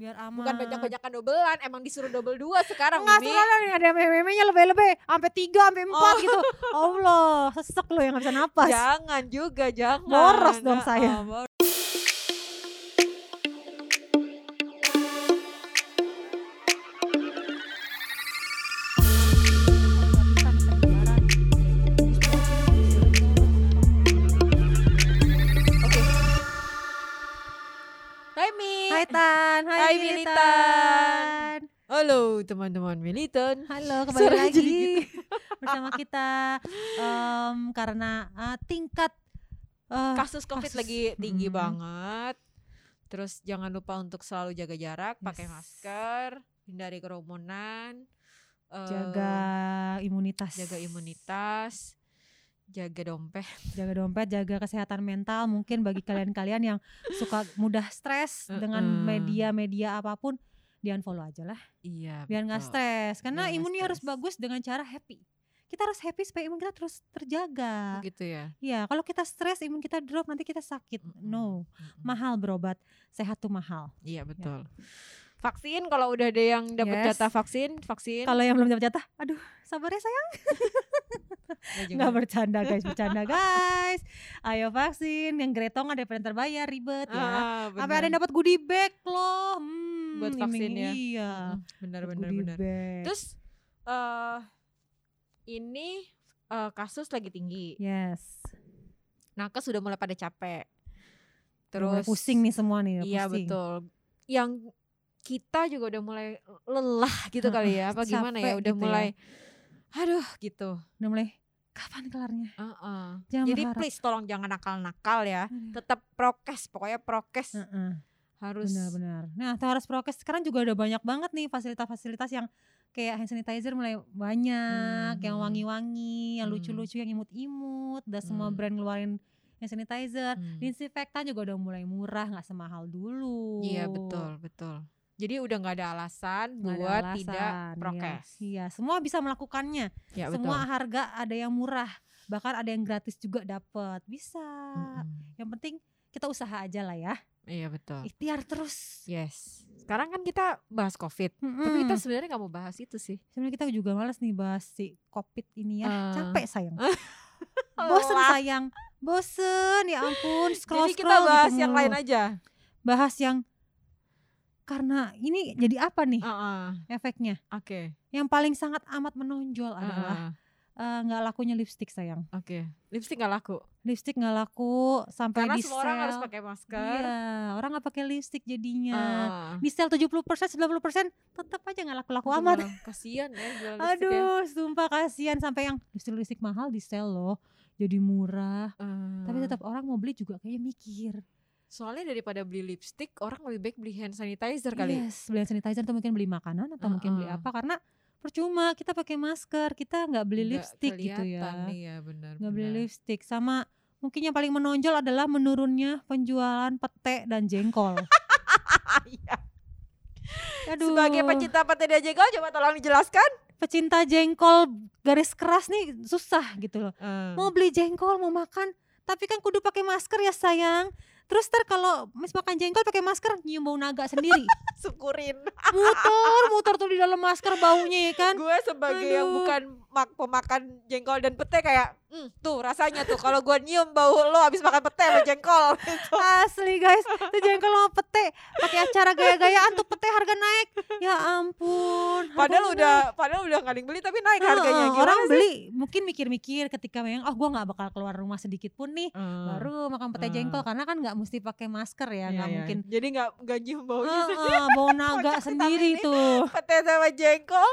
biar aman. Bukan banyak-banyakan dobelan, emang disuruh double dua sekarang, Enggak Mimi. selalu nih ada meme-memenya lebih-lebih sampai tiga sampai empat Oh. gitu. Allah, sesek lo yang nggak bisa napas. Jangan juga, jangan. Boros dong saya. oh, teman-teman Militan. Halo, kembali lagi gitu. bersama kita em, karena eh, tingkat eh, Kasus Covid kasus. lagi tinggi Mm-mm. banget. Terus jangan lupa untuk selalu jaga jarak, pakai Yes. masker, hindari kerumunan, eh, jaga imunitas, jaga imunitas, jaga dompet. jaga dompet, jaga kesehatan mental. Mungkin bagi kalian-kalian yang suka mudah stres dengan media-media apa pun, di unfollow aja lah, Iya. biar nggak stres. Karena Biar imunnya harus stres. bagus dengan cara happy. Kita harus happy supaya imun kita terus terjaga. Gitu ya. Ya, kalau kita stres, imun kita drop, nanti kita sakit. Mm-mm. No, Mm-mm. mahal berobat. Sehat tuh mahal. Iya betul. Vaksin kalau udah ada yang dapat Yes. jatah vaksin, vaksin. Kalau yang belum dapat jatah, aduh, sabar ya sayang. Nggak bercanda guys, bercanda guys. Ayo vaksin, yang gretong ada yang terbayar ribet ya. Ah, Sampai ada yang dapat goodie bag loh. Hmm, Buat vaksin ya. Iya. benar benar benar. Terus eh ini eh, kasus lagi tinggi. yes. Nakes sudah mulai pada capek. Mulai Terus pusing nih semua nih, Iya pusing. betul. Yang kita juga udah mulai lelah gitu kali ya. Apa gimana ya? Udah gitu ya. mulai aduh gitu. Udah mulai kapan kelarnya? Heeh. Jangan Jadi berharap. please tolong jangan nakal-nakal ya. Aduh. Tetap prokes, pokoknya prokes Heeh. harus Benar-benar. Nah, harus prokes. Sekarang juga udah banyak banget nih fasilitas-fasilitas yang kayak hand sanitizer mulai banyak, yang Hmm. wangi-wangi, yang Hmm. lucu-lucu, yang imut-imut. Udah semua Hmm. brand ngeluarin hand sanitizer. Hmm. Disinfektan juga udah mulai murah, nggak semahal dulu. Iya betul betul. Jadi udah nggak ada alasan ada buat alasan, tidak iya. prokes. Iya, semua bisa melakukannya. Ya semua betul. harga ada yang murah, bahkan ada yang gratis juga dapat. Bisa. Mm-mm. Yang penting kita usaha aja lah ya. Iya betul. Ikhtiar terus. Yes. Sekarang kan kita bahas COVID, tapi Mm-mm. kita sebenarnya nggak mau bahas itu sih. Sebenarnya kita juga males nih bahas si covid ini ya. Eh. Capek sayang. Bosen sayang. Bosen ya ampun. Scroll Jadi kita bahas yang lain aja. Bahas yang karena ini jadi apa nih Heeh. efeknya? Oke. Yang paling sangat amat menonjol adalah eh, nggak lakunya lipstick sayang. Oke. Lipstick nggak laku. Lipstick nggak laku sampai Karena di semua orang harus pakai masker. Iya, orang nggak pakai lipstick jadinya. Ah. Di sel 70% 90% tetap aja nggak laku-laku amat. Kasian ya jual ya. Aduh, sumpah kasihan sampai yang lipstick-lipstick mahal di sel loh. Jadi murah. Tapi Eh, tetap orang mau beli juga kayaknya mikir. Soalnya daripada beli lipstick, orang lebih baik beli hand sanitizer kali. Yes, beli hand sanitizer atau mungkin beli makanan atau mungkin beli apa karena percuma kita pakai masker, kita nggak beli Nggak lipstick gitu ya. Iya benar. Nggak beli lipstick sama mungkin yang paling menonjol adalah menurunnya penjualan pete dan jengkol. Iya. Aduh. Sebagai pecinta pete dan jengkol coba tolong dijelaskan. pecinta jengkol garis keras nih susah gitu loh. Eh, Mau beli jengkol, mau makan, tapi kan kudu pakai masker ya sayang. Terus ntar kalau mis makan jengkol pakai masker nyium bau naga sendiri. syukurin. muter, muter tuh di dalam masker baunya ya kan. gue sebagai yang Aduh. bukan mak- pemakan jengkol dan pete kayak "Hmm, tuh rasanya tuh kalau gue nyium bau lo habis makan pete sama jengkol gitu. Asli guys, itu jengkol sama pete pakai acara gaya-gayaan tuh pete harga naik. Ya ampun. padahal udah padahal udah kali beli tapi naik harganya gimana orang sih? beli mungkin mikir-mikir ketika memang oh gua nggak bakal keluar rumah sedikit pun nih Eh, baru makan pete eh. jengkol karena kan nggak mesti pakai masker ya iya, nggak iya. mungkin. Jadi nggak nyium baunya sih Heeh, bau naga sendiri tuh. pete sama jengkol.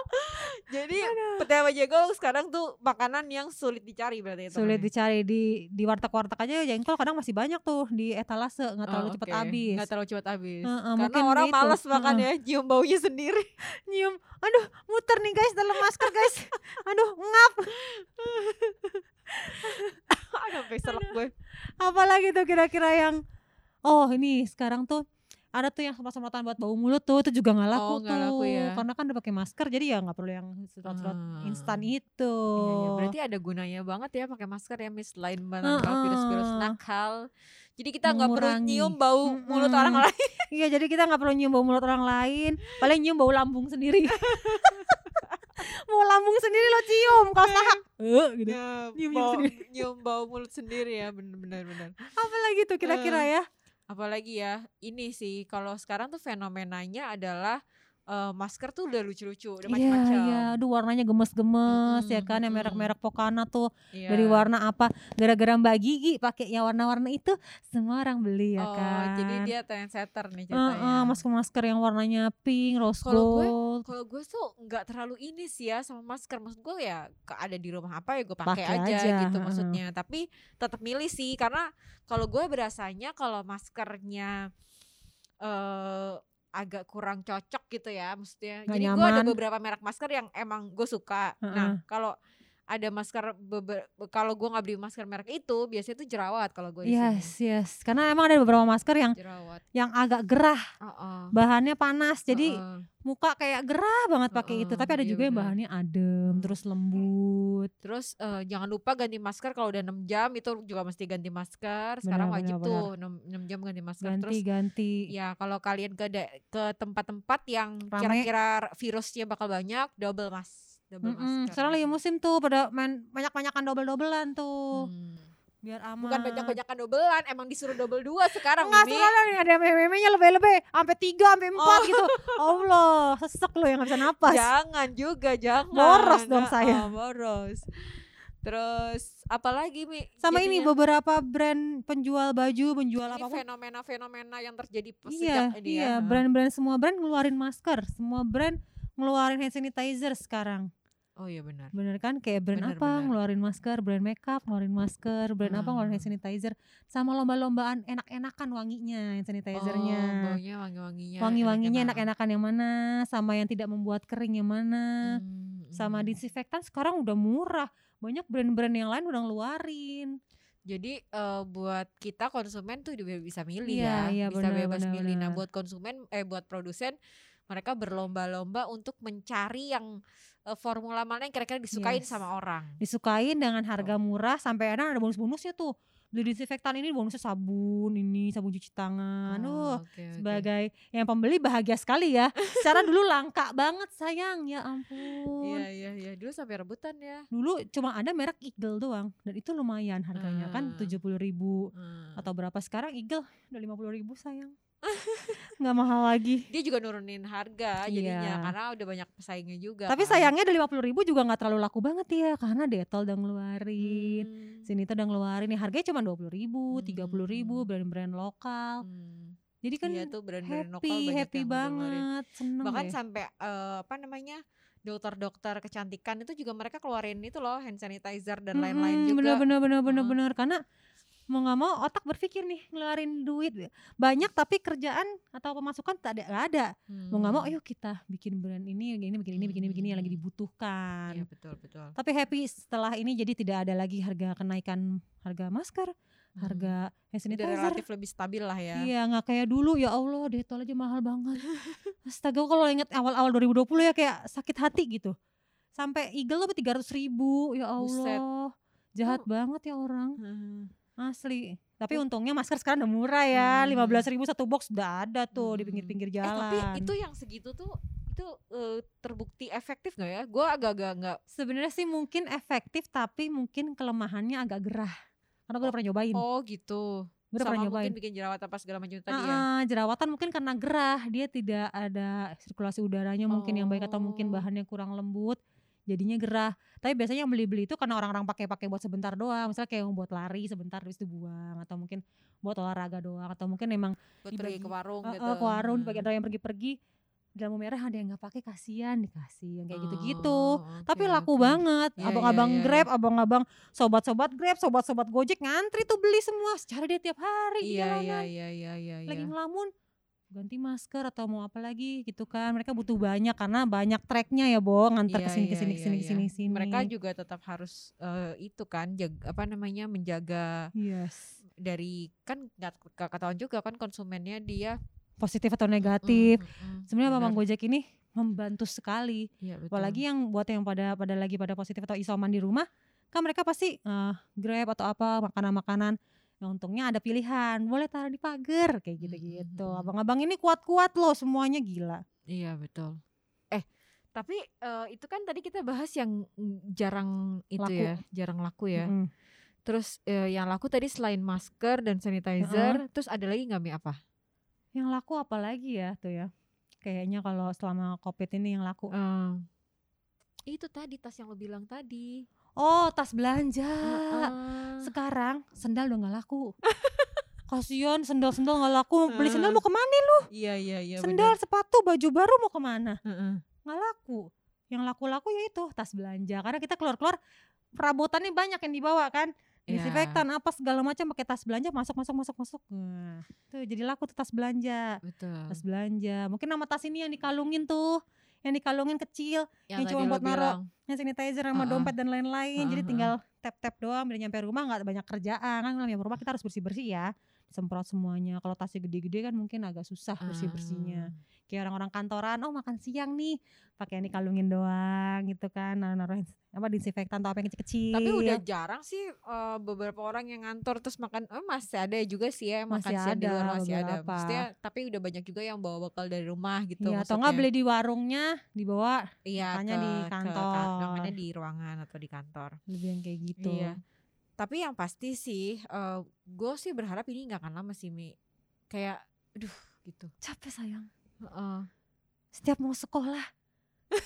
Jadi pete sama jengkol sekarang tuh makanan yang sulit dicari berarti ya sulit temennya? dicari. Di di warteg-warteg aja jengkol kadang masih banyak tuh di etalase nggak terlalu Oh, cepat oke. habis. nggak terlalu cepat habis. Heeh, karena mungkin orang gitu. malas makan Heeh. ya nyium baunya sendiri. Nyium. Aduh muter nih guys dalam masker guys. Aduh ngap. Aduh, sampai gue. Apalagi tuh kira-kira yang oh ini sekarang tuh ada tuh yang semprot-semprotan buat bau mulut tuh itu juga nggak laku Oh, nggak tuh laku ya. karena kan udah pakai masker jadi ya nggak perlu yang semprot-semprot Ah. instan itu Iya, iya. Berarti ada gunanya banget ya pakai masker ya Miss selain menangkal virus-virus Heeh. nakal. Jadi kita nggak perlu nyium bau mulut Mm-mm. orang lain. iya jadi kita nggak perlu nyium bau mulut orang lain paling nyium bau lambung sendiri mau lambung sendiri lo cium kalau tahak eh gitu Ya, Nyium-nyium bau, sendiri. nyium bau mulut sendiri ya bener-bener bener. apalagi tuh kira-kira ya Apalagi ya ini sih kalau sekarang tuh fenomenanya adalah eh, masker tuh udah lucu-lucu, udah Iya, macam-macam. iya. Aduh warnanya gemes-gemes ya Mm-mm, kan yang merek-merek Pokana tuh Iya. dari warna apa gara-gara Mbak Gigi pakai yang warna-warna itu semua orang beli ya oh, kan. jadi dia trendsetter nih ceritanya. masker-masker yang warnanya pink, rose Kalau gue- gold. Kalau gue tuh nggak terlalu ini sih ya sama masker. Maksud gue ya ada di rumah apa ya gue pakai aja, aja, gitu maksudnya. Tapi tetap milih sih karena kalau gue berasanya kalau maskernya eh agak kurang cocok gitu ya maksudnya. Nggak Jadi gue ada beberapa merek masker yang emang gue suka. Heeh. Nah kalau ada masker beber- kalau gue nggak beli masker merek itu biasanya itu jerawat kalau gue Yes, yes. Karena emang ada beberapa masker yang Jerawat. yang agak gerah, Heeh. bahannya panas. Jadi Heeh. muka kayak gerah banget pakai itu. Heeh, Tapi ada iya juga yang bahannya adem, terus lembut. Terus eh, jangan lupa ganti masker kalau udah 6 jam itu juga mesti ganti masker. Sekarang Benar, wajib benar, tuh 6, jam ganti masker. Terus Ganti-ganti. ya kalau kalian ke ke tempat-tempat yang kira-kira virusnya bakal banyak, double mas, double Mm-mm, masker. Sekarang lagi musim tuh pada main banyak-banyakan double-doublean tuh. Hmm. Biar aman. Bukan banyak-banyakan doublean, emang disuruh double dua sekarang. Enggak sekarang ada meme-memenya lebih-lebih sampai tiga sampai empat gitu. Allah, sesek lo yang gak bisa napas. Jangan juga, jangan. Boros dong Nah, saya. ah, boros. Terus apalagi Mi? Sama ini jadinya? beberapa brand penjual baju, penjual ini apa pun. fenomena-fenomena yang terjadi Iya, sejak ini iya, ya. brand-brand semua brand ngeluarin masker, semua brand ngeluarin hand sanitizer sekarang. Oh iya benar. Bener kan? Kayak brand Bener, apa bener. ngeluarin masker, brand makeup ngeluarin masker, brand apa ngeluarin hand Ah. sanitizer, sama lomba-lombaan enak-enakan wanginya hand sanitizernya. Oh, baunya wangi-wanginya. Wangi-wanginya enak-enak. enak-enakan yang mana, sama yang tidak membuat kering yang mana. Hmm, sama hmm. disinfektan sekarang udah murah banyak brand-brand yang lain udah ngeluarin Jadi eh, buat kita konsumen tuh juga bisa milih Iya, ya, iya, bisa benar, bebas benar, milih. Nah, benar. buat konsumen eh buat produsen mereka berlomba-lomba untuk mencari yang eh, formula mana yang kira-kira disukain Yes. sama orang. disukain dengan harga murah sampai kadang ada bonus-bonusnya tuh beli disinfektan ini bonusnya sabun ini sabun cuci tangan Oh, Duh, oke, oke. sebagai yang pembeli bahagia sekali ya secara dulu langka banget sayang ya Iya ampun iya iya dulu sampai rebutan ya. dulu cuma ada merek Eagle doang dan itu lumayan harganya kan Ah. tujuh puluh ribu Hmm. atau berapa sekarang Eagle udah lima puluh ribu sayang nggak mahal lagi Dia juga nurunin harga jadinya Iya. karena udah banyak pesaingnya juga. Tapi kan. sayangnya dari 50 ribu juga nggak terlalu laku banget ya karena Detol udah ngeluarin, Hmm. sini tuh udah ngeluarin nih harganya cuma 20 ribu, 30 ribu Hmm. brand-brand lokal. Hmm. Jadi kan iya tuh brand-brand lokal banyak happy yang banget, seneng bahkan deh. sampai eh, apa namanya dokter-dokter kecantikan itu juga mereka keluarin itu loh hand sanitizer dan lain-lain Mm-mm, juga Bener-bener bener-bener Heeh. bener karena mau nggak mau otak berpikir nih ngeluarin duit banyak tapi kerjaan atau pemasukan tak ada nggak ada mau nggak mau Hmm. ayo kita bikin brand ini ini bikin ini bikin ini bikin ini yang lagi Hmm. dibutuhkan iya betul betul tapi happy setelah ini jadi tidak ada lagi harga kenaikan harga masker Hmm. harga hand udah sanitizer relatif lebih stabil lah ya Iya nggak kayak dulu ya Allah Detol aja mahal banget. Astaga kalau inget awal-awal 2020 ya kayak sakit hati gitu. Sampai Eagle tuh tiga ratus ribu ya Buset. Allah. Jahat Oh. banget ya orang Hmm. Asli. Tapi untungnya masker sekarang udah murah ya. Hmm. Lima belas ribu satu box udah ada tuh di Hmm. pinggir-pinggir eh jalan. tapi itu yang segitu tuh itu eh, terbukti efektif nggak ya gue agak-agak nggak sebenarnya sih mungkin efektif tapi mungkin kelemahannya agak gerah. Karena gue udah pernah nyobain. oh gitu gue pernah nyobain. mungkin bikin jerawat apa segala macam tadi ya Ah, jerawatan mungkin karena gerah, dia tidak ada sirkulasi udaranya mungkin yang baik atau mungkin Oh. bahannya kurang lembut, jadinya gerah. Tapi biasanya yang beli-beli itu karena orang-orang pakai-pakai buat sebentar doang, misalnya kayak yang buat lari sebentar terus dibuang atau mungkin buat olahraga doang atau mungkin emang buat pergi ke warung eh, gitu eh, ke warung Hmm. bagi ada yang pergi-pergi di lampu merah ada yang nggak pakai kasihan dikasih yang kayak gitu-gitu. Oh, Tapi oke, laku oke. banget. Iya, Abang-abang iya, iya, Grab, abang-abang sobat-sobat Grab, sobat-sobat Gojek ngantri tuh beli semua secara dia tiap hari di iya jalanan iya iya iya iya lagi iya. ngelamun ganti masker atau mau apa lagi gitu kan mereka butuh banyak karena banyak tracknya ya bo ngantar Iya, ke sini iya, ke sini iya, ke sini iya. ke sini sini mereka juga tetap harus eh, itu kan jag- apa namanya menjaga yes dari kan nggak ketahuan juga kan konsumennya dia positif atau negatif. Mm, mm, mm. Sebenarnya Benar. Gojek ini membantu sekali. Iya, betul. Apalagi yang buat yang pada pada lagi pada positif atau isoman di rumah, kan mereka pasti eh, Grab atau apa makanan-makanan. Yang untungnya ada pilihan, boleh taruh di pagar kayak Mm, gitu-gitu. mm, mm. Abang-abang ini kuat-kuat loh semuanya gila. Iya betul. Eh tapi eh, itu kan tadi kita bahas yang mm, jarang itu Laku. ya, jarang laku ya. Mm-mm. Terus eh, yang laku tadi selain masker dan sanitizer, terus ada lagi nggak mi apa? Yang laku apa lagi ya tuh ya? Kayaknya kalau selama covid ini yang laku. Eh, itu tadi tas yang lo bilang tadi. Oh tas belanja. Heeh. Sekarang sendal udah nggak laku. Kasian sendal-sendal nggak laku. Beli sendal mau ke mana? Iya iya iya. sendal, sepatu, baju baru mau ke mana? Nggak laku. Yang laku-laku ya itu tas belanja. Karena kita keluar-keluar perabotannya banyak yang dibawa kan. Iya. Disinfektan apa segala macam pakai tas belanja masuk masuk masuk masuk. Nah, tuh jadi laku tuh tas belanja. Betul. Tas belanja. Mungkin nama tas ini yang dikalungin tuh. Yang dikalungin kecil, yang tadi cuma buat naro bilang. yang sanitizer sama Heeh. dompet dan lain-lain. Jadi Heeh, tinggal tap-tap doang, udah nyampe rumah nggak banyak kerjaan kan nyampe rumah kita harus bersih-bersih ya. Semprot semuanya. Kalau tasnya gede-gede kan mungkin agak susah bersih-bersihnya. Ah. Kayak orang-orang kantoran, oh makan siang nih, pakai yang dikalungin doang gitu kan, naruh-naruh apa disinfektan atau apa yang kecil-kecil. Tapi udah jarang sih eh, beberapa orang yang ngantor terus makan eh, masih ada juga sih ya makan Masih siang di luar ada masih ada. beberapa. Maksudnya tapi udah banyak juga yang bawa bekal dari rumah gitu Iya, atau nggak beli di warungnya, dibawa Iya, makannya ke, di ke ka- kantor. makannya di ruangan atau di kantor. lebih yang kayak gitu. Iya. Tapi yang pasti sih, eh gue sih berharap ini nggak akan lama sih mi. Kayak, aduh gitu. Capek sayang. Heeh. Setiap mau sekolah,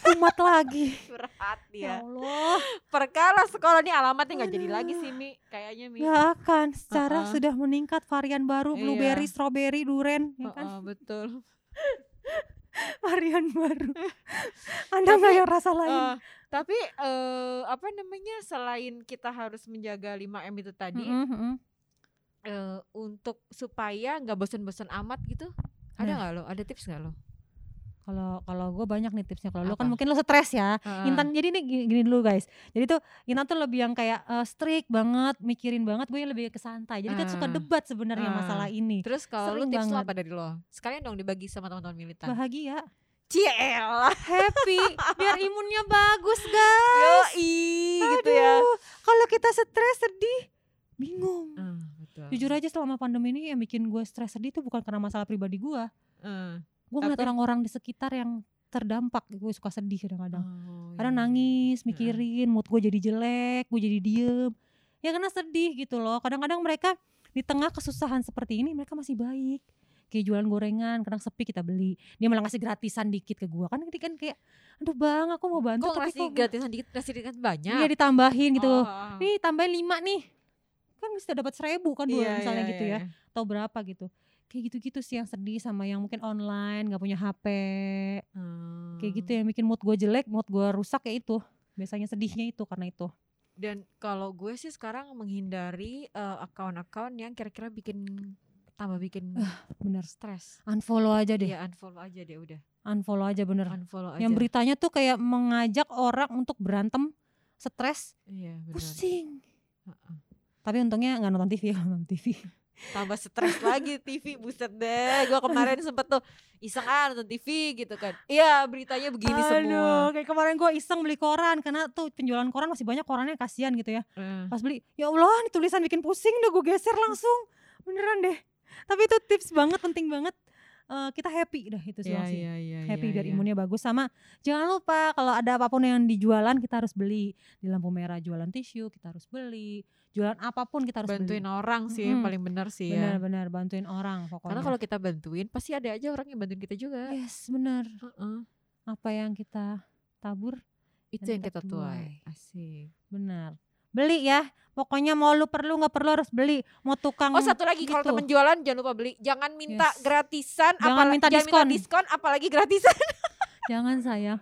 kumat lagi. Ya dia. Allah, Perkara sekolah ini alamatnya nggak jadi lagi sih mi. Kayaknya mi. nggak akan. Secara Heeh. sudah meningkat varian baru, Iya. blueberry, strawberry, duren, ya kan? Heeh, betul. Varian baru. Anda nggak Tapi, yang rasa lain? Eh, tapi eh apa namanya selain kita harus menjaga 5M itu tadi Mm-mm, mm-mm. eh, untuk supaya nggak bosan-bosan amat gitu. Ada Nah. nggak lo? Ada tips nggak lo? Kalau kalau gue banyak nih tipsnya. Kalau lu kan mungkin lo stres ya. Heeh. Intan jadi nih gini, gini dulu guys. Jadi tuh Intan tuh lebih yang kayak eh, strict banget, mikirin banget. Gue lebih ke santai. Jadi kita suka Ah. debat sebenarnya Ah. masalah ini. Terus kalau Sering tips lo banget. apa dari lo? Sekalian dong dibagi sama teman-teman militan. Bahagia, Ciela. happy, biar imunnya bagus guys. Yoi gitu ya. Kalau kita stres sedih, bingung. Eh, betul. Jujur aja selama pandemi ini yang bikin gue stres sedih tuh bukan karena masalah pribadi gue. Eh, Gue ngeliat orang-orang di sekitar yang terdampak. Gue suka sedih kadang-kadang. oh, kadang iya, iya. nangis mikirin mood gue jadi jelek gue jadi diem ya karena sedih gitu loh kadang-kadang mereka di tengah kesusahan seperti ini mereka masih baik kayak jualan gorengan kadang sepi kita beli dia malah ngasih gratisan dikit ke gue kan kan kayak aduh bang aku mau bantu Kok tapi ngasih kok gratisan dikit, ngasih dikit banyak. iya ditambahin gitu Oh, oh, oh. nih tambahin lima nih kan bisa dapat seribu kan dua Iya, misalnya iya, gitu iya, ya atau berapa gitu. Kayak gitu-gitu sih yang sedih sama yang mungkin online nggak punya HP Hmm. kayak gitu yang bikin mood gue jelek mood gue rusak kayak itu. Biasanya sedihnya itu karena itu. Dan kalau gue sih sekarang menghindari eh, akun-akun yang kira-kira bikin tambah bikin bener. stres. unfollow aja deh. Iya unfollow aja deh udah. unfollow aja bener. Unfollow aja. yang beritanya tuh kayak mengajak orang untuk berantem stres. Iya pusing. Heeh. Tapi untungnya nggak nonton TV ya nonton TV Tambah stres lagi TV buset deh. Gue kemarin sempet tuh iseng ah nonton TV gitu kan. Iya beritanya begini semua. kayak kemarin gue iseng beli koran karena tuh penjualan koran masih banyak korannya kasihan gitu ya Eh, pas beli ya Allah ini tulisan bikin pusing udah gue geser langsung beneran deh tapi itu tips banget penting banget Eh, kita happy dah itu sih Iya sih iya iya. happy iya, biar iya. imunnya bagus sama jangan lupa kalau ada apa pun yang dijualan kita harus beli di lampu merah jualan tisu kita harus beli jualan apa pun kita harus bantuin beli orang sih yang Mm-mm. paling benar sih ya. benar-benar bantuin orang pokoknya Karena kalau kita bantuin pasti ada aja orang yang bantuin kita juga. yes benar Heeh. apa yang kita tabur Itu yang kita kita tuai. Asik. benar beli ya pokoknya mau lu perlu nggak perlu harus beli mau tukang Oh satu lagi kalau gitu. temen jualan jangan lupa beli. Jangan minta Yes. gratisan, Jangan apala- minta jangan diskon. minta diskon, apalagi gratisan. jangan saya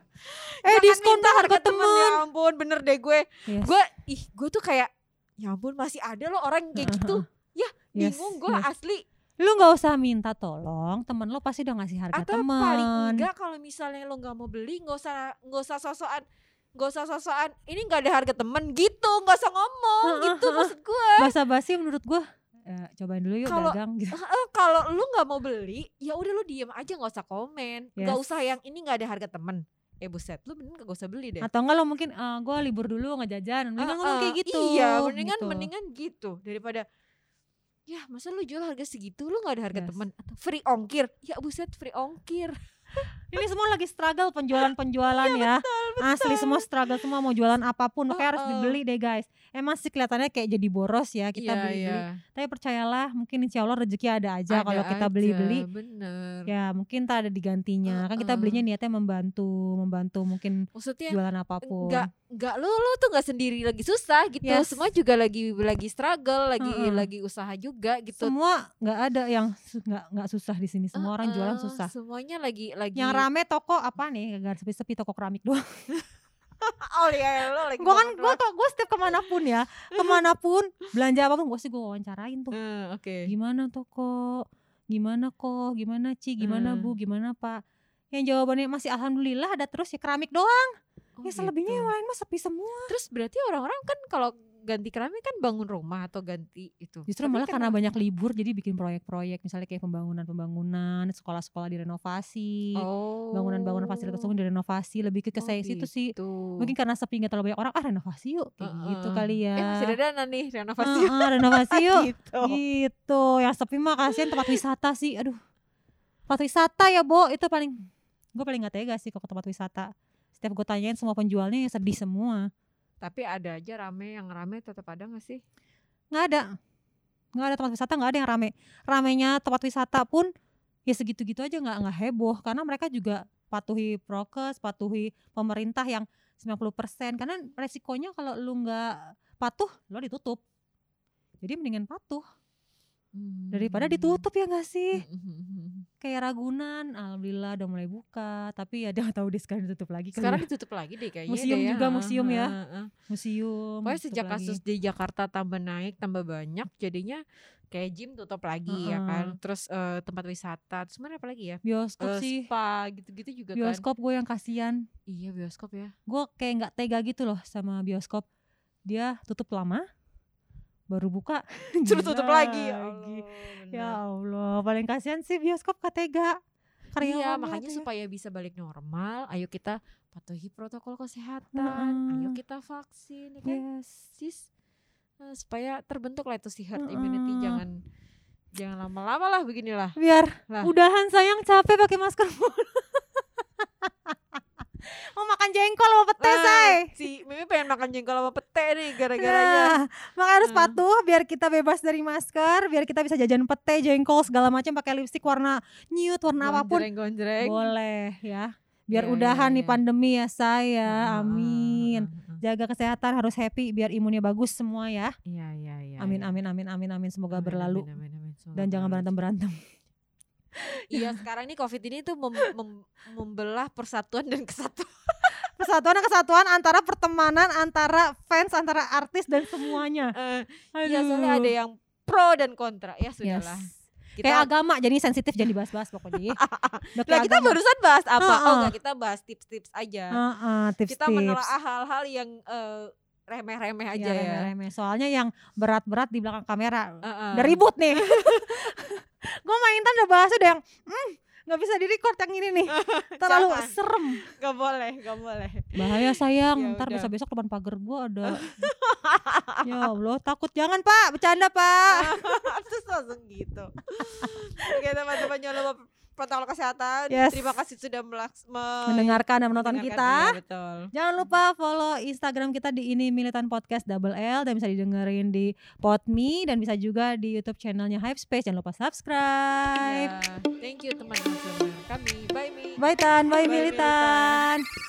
eh Jangan diskon minta tuh harga temen. temen Ya ampun, bener deh gue. Yes. Gue ih, gue tuh kayak ya ampun masih ada loh orang kayak gitu. Ya, Yes, bingung gue yes. asli. lu nggak usah minta tolong temen lo pasti udah ngasih harga Atau temen paling enggak kalau misalnya lo nggak mau beli, nggak usah nggak usah sosokan nggak usah sosokan ini nggak ada harga temen. Gitu nggak usah ngomong. Gitu maksud gue. Basa basi menurut gue eh, cobain dulu yuk Kalau- dagang gitu. Eh, kalau lu nggak mau beli ya udah lu diem aja nggak usah komen. Nggak Yes. usah yang ini nggak ada harga temen. Eh buset lu mending gak usah beli deh. Atau enggak lo mungkin eh, gue libur dulu nggak jajan, mendingan ngomong Ah, kayak ah, gitu. iya mendingan gitu. mendingan gitu. Daripada ya masa lu jual harga segitu? Lu nggak ada harga Yes. temen. Atau free ongkir. Ya buset free ongkir Ini semua lagi struggle penjualan-penjualan Iya, ya. Asli semua struggle semua mau jualan apa pun, makanya harus Uh-uh. dibeli deh guys. Emang sih kelihatannya kayak jadi boros ya kita Iya, beli-beli. iya. Tapi percayalah mungkin insya Allah rezeki ada aja Ada kalau kita beli-beli. bener Ya mungkin tak ada digantinya. Kan kita Uh-uh. belinya niatnya membantu, membantu mungkin maksudnya jualan apa pun. nggak nggak lu lu tuh nggak sendiri lagi susah gitu Yes. semua juga lagi lagi struggle lagi Heeh. lagi usaha juga gitu Semua nggak ada yang nggak nggak susah di sini. Semua orang jualan susah. semuanya lagi lagi Yang rame toko apa nih? Gak sepi-sepi toko keramik doang. oh iya lo lagi gue kan gue kok gue setiap ke mana pun ya, ke mana pun belanja apa pun gue sih gue wawancarain tuh. Eh, oke Gimana toko? Gimana kok? Gimana Ci? Gimana Hmm. Bu? Gimana Pak? Yang jawabannya masih alhamdulillah ada terus ya keramik doang. Oh, ya selebihnya gitu. yang lain mah sepi semua. terus berarti orang-orang kan kalau ganti keramik kan bangun rumah atau ganti itu Justru Tapi malah kan karena banyak libur jadi bikin proyek-proyek misalnya kayak pembangunan-pembangunan, sekolah-sekolah direnovasi, oh bangunan-bangunan fasilitas umum direnovasi, lebih ke ke Oh, situ sih. gitu. Mungkin karena sepi nggak terlalu banyak orang, ah renovasi yuk kayak gitu Heeh. kali ya. eh masih ada dana nih renovasi Heeh, renovasi yuk. gitu gitu. Yang sepi mah kasihan tempat wisata sih. Aduh. Tempat wisata ya, Bo, itu paling gue paling gak tega sih ke tempat wisata. Setiap gue tanyain semua penjualnya ya sedih semua. tapi ada aja rame yang rame tetap ada gak sih? Nggak ada. Nggak ada tempat wisata nggak ada yang rame. Ramenya tempat wisata pun ya segitu-gitu aja nggak nggak heboh. Karena mereka juga patuhi prokes patuhi pemerintah yang 90% karena resikonya kalau lu nggak patuh lo ditutup. Jadi mendingan patuh daripada Hmm. ditutup ya nggak sih Hmm. kayak Ragunan alhamdulillah udah mulai buka tapi ya dia nggak tahu deh sekarang ditutup lagi sekarang ya. ditutup lagi deh kayaknya Museum deh ya. juga, Heeh, museum ya. heeh, heeh. museum Pokoknya sejak lagi. kasus di Jakarta tambah naik tambah banyak jadinya kayak gym tutup lagi ya kan terus eh, tempat wisata terus mana apa lagi ya bioskop Eh, sih spa gitu-gitu juga kan bioskop gue yang kasihan iya bioskop ya gue kayak nggak tega gitu loh sama bioskop dia tutup lama baru buka terus tutup lagi ya lagi. Allah, ya. Allah paling kasihan sih bioskop gak tega Iya, makanya ya. supaya bisa balik normal, ayo kita patuhi protokol kesehatan, Heeh. ayo kita vaksin, ya kan? yes Sis, Eh, supaya terbentuk lah itu si herd immunity, jangan jangan lama-lama lah beginilah. biar Lah. udahan sayang capek pakai masker. mau makan jengkol sama pete Ah, say Si Mimi pengen makan jengkol sama pete nih gara-garanya. Nah, makanya harus Nah. patuh biar kita bebas dari masker, biar kita bisa jajan pete, jengkol segala macam pakai lipstik warna nude, warna apa pun. Gonjreng-gonjreng. Boleh ya. Biar Iya, udahan iya, nih iya. pandemi ya saya. Heeh, Amin. heeh, heeh. Jaga kesehatan harus happy biar imunnya bagus semua ya. Iya, iya, iya. Amin iya. amin amin amin amin semoga Amin, berlalu amin, amin, amin. Semoga dan jangan berlalu. berantem-berantem. Iya, sekarang ini Covid ini tuh mem- mem- membelah persatuan dan kesatuan. Persatuan dan kesatuan antara pertemanan, antara fans, antara artis dan semuanya. Aduh. Iya, soalnya ada yang pro dan kontra. Ya Yes. sudahlah. Kita Kayak agama jadi sensitif jangan dibahas-bahas pokoknya. Kayak kita agama. barusan bahas apa? Oh Heeh. enggak, kita bahas tips-tips aja. Heeh, kita tips-tips. menelaah hal-hal yang eh, remeh-remeh aja Ya, ya. remeh-remeh. Soalnya yang berat-berat di belakang kamera udah ribut nih. gue main tan udah bahas udah yang hmm, nggak bisa di record yang ini nih. Terlalu serem. Gak boleh, gak boleh. Bahaya sayang. Ya Ntar udah. besok-besok depan pagar gue ada. ya Allah takut. Jangan pak, bercanda pak. Terus langsung gitu. Oke teman-teman jangan lupa protokol kesehatan. Yes. Terima kasih sudah melaks me- Mendengarkan dan menonton mendengarkan. kita. Betul. Jangan lupa follow Instagram kita di ini Militan Podcast Double L dan bisa didengerin di Podme dan bisa juga di YouTube channelnya Hype Space. Jangan lupa subscribe. Ya, thank you teman-teman kami. Bye, Mi. Bye Tan, bye, Bye, Militan.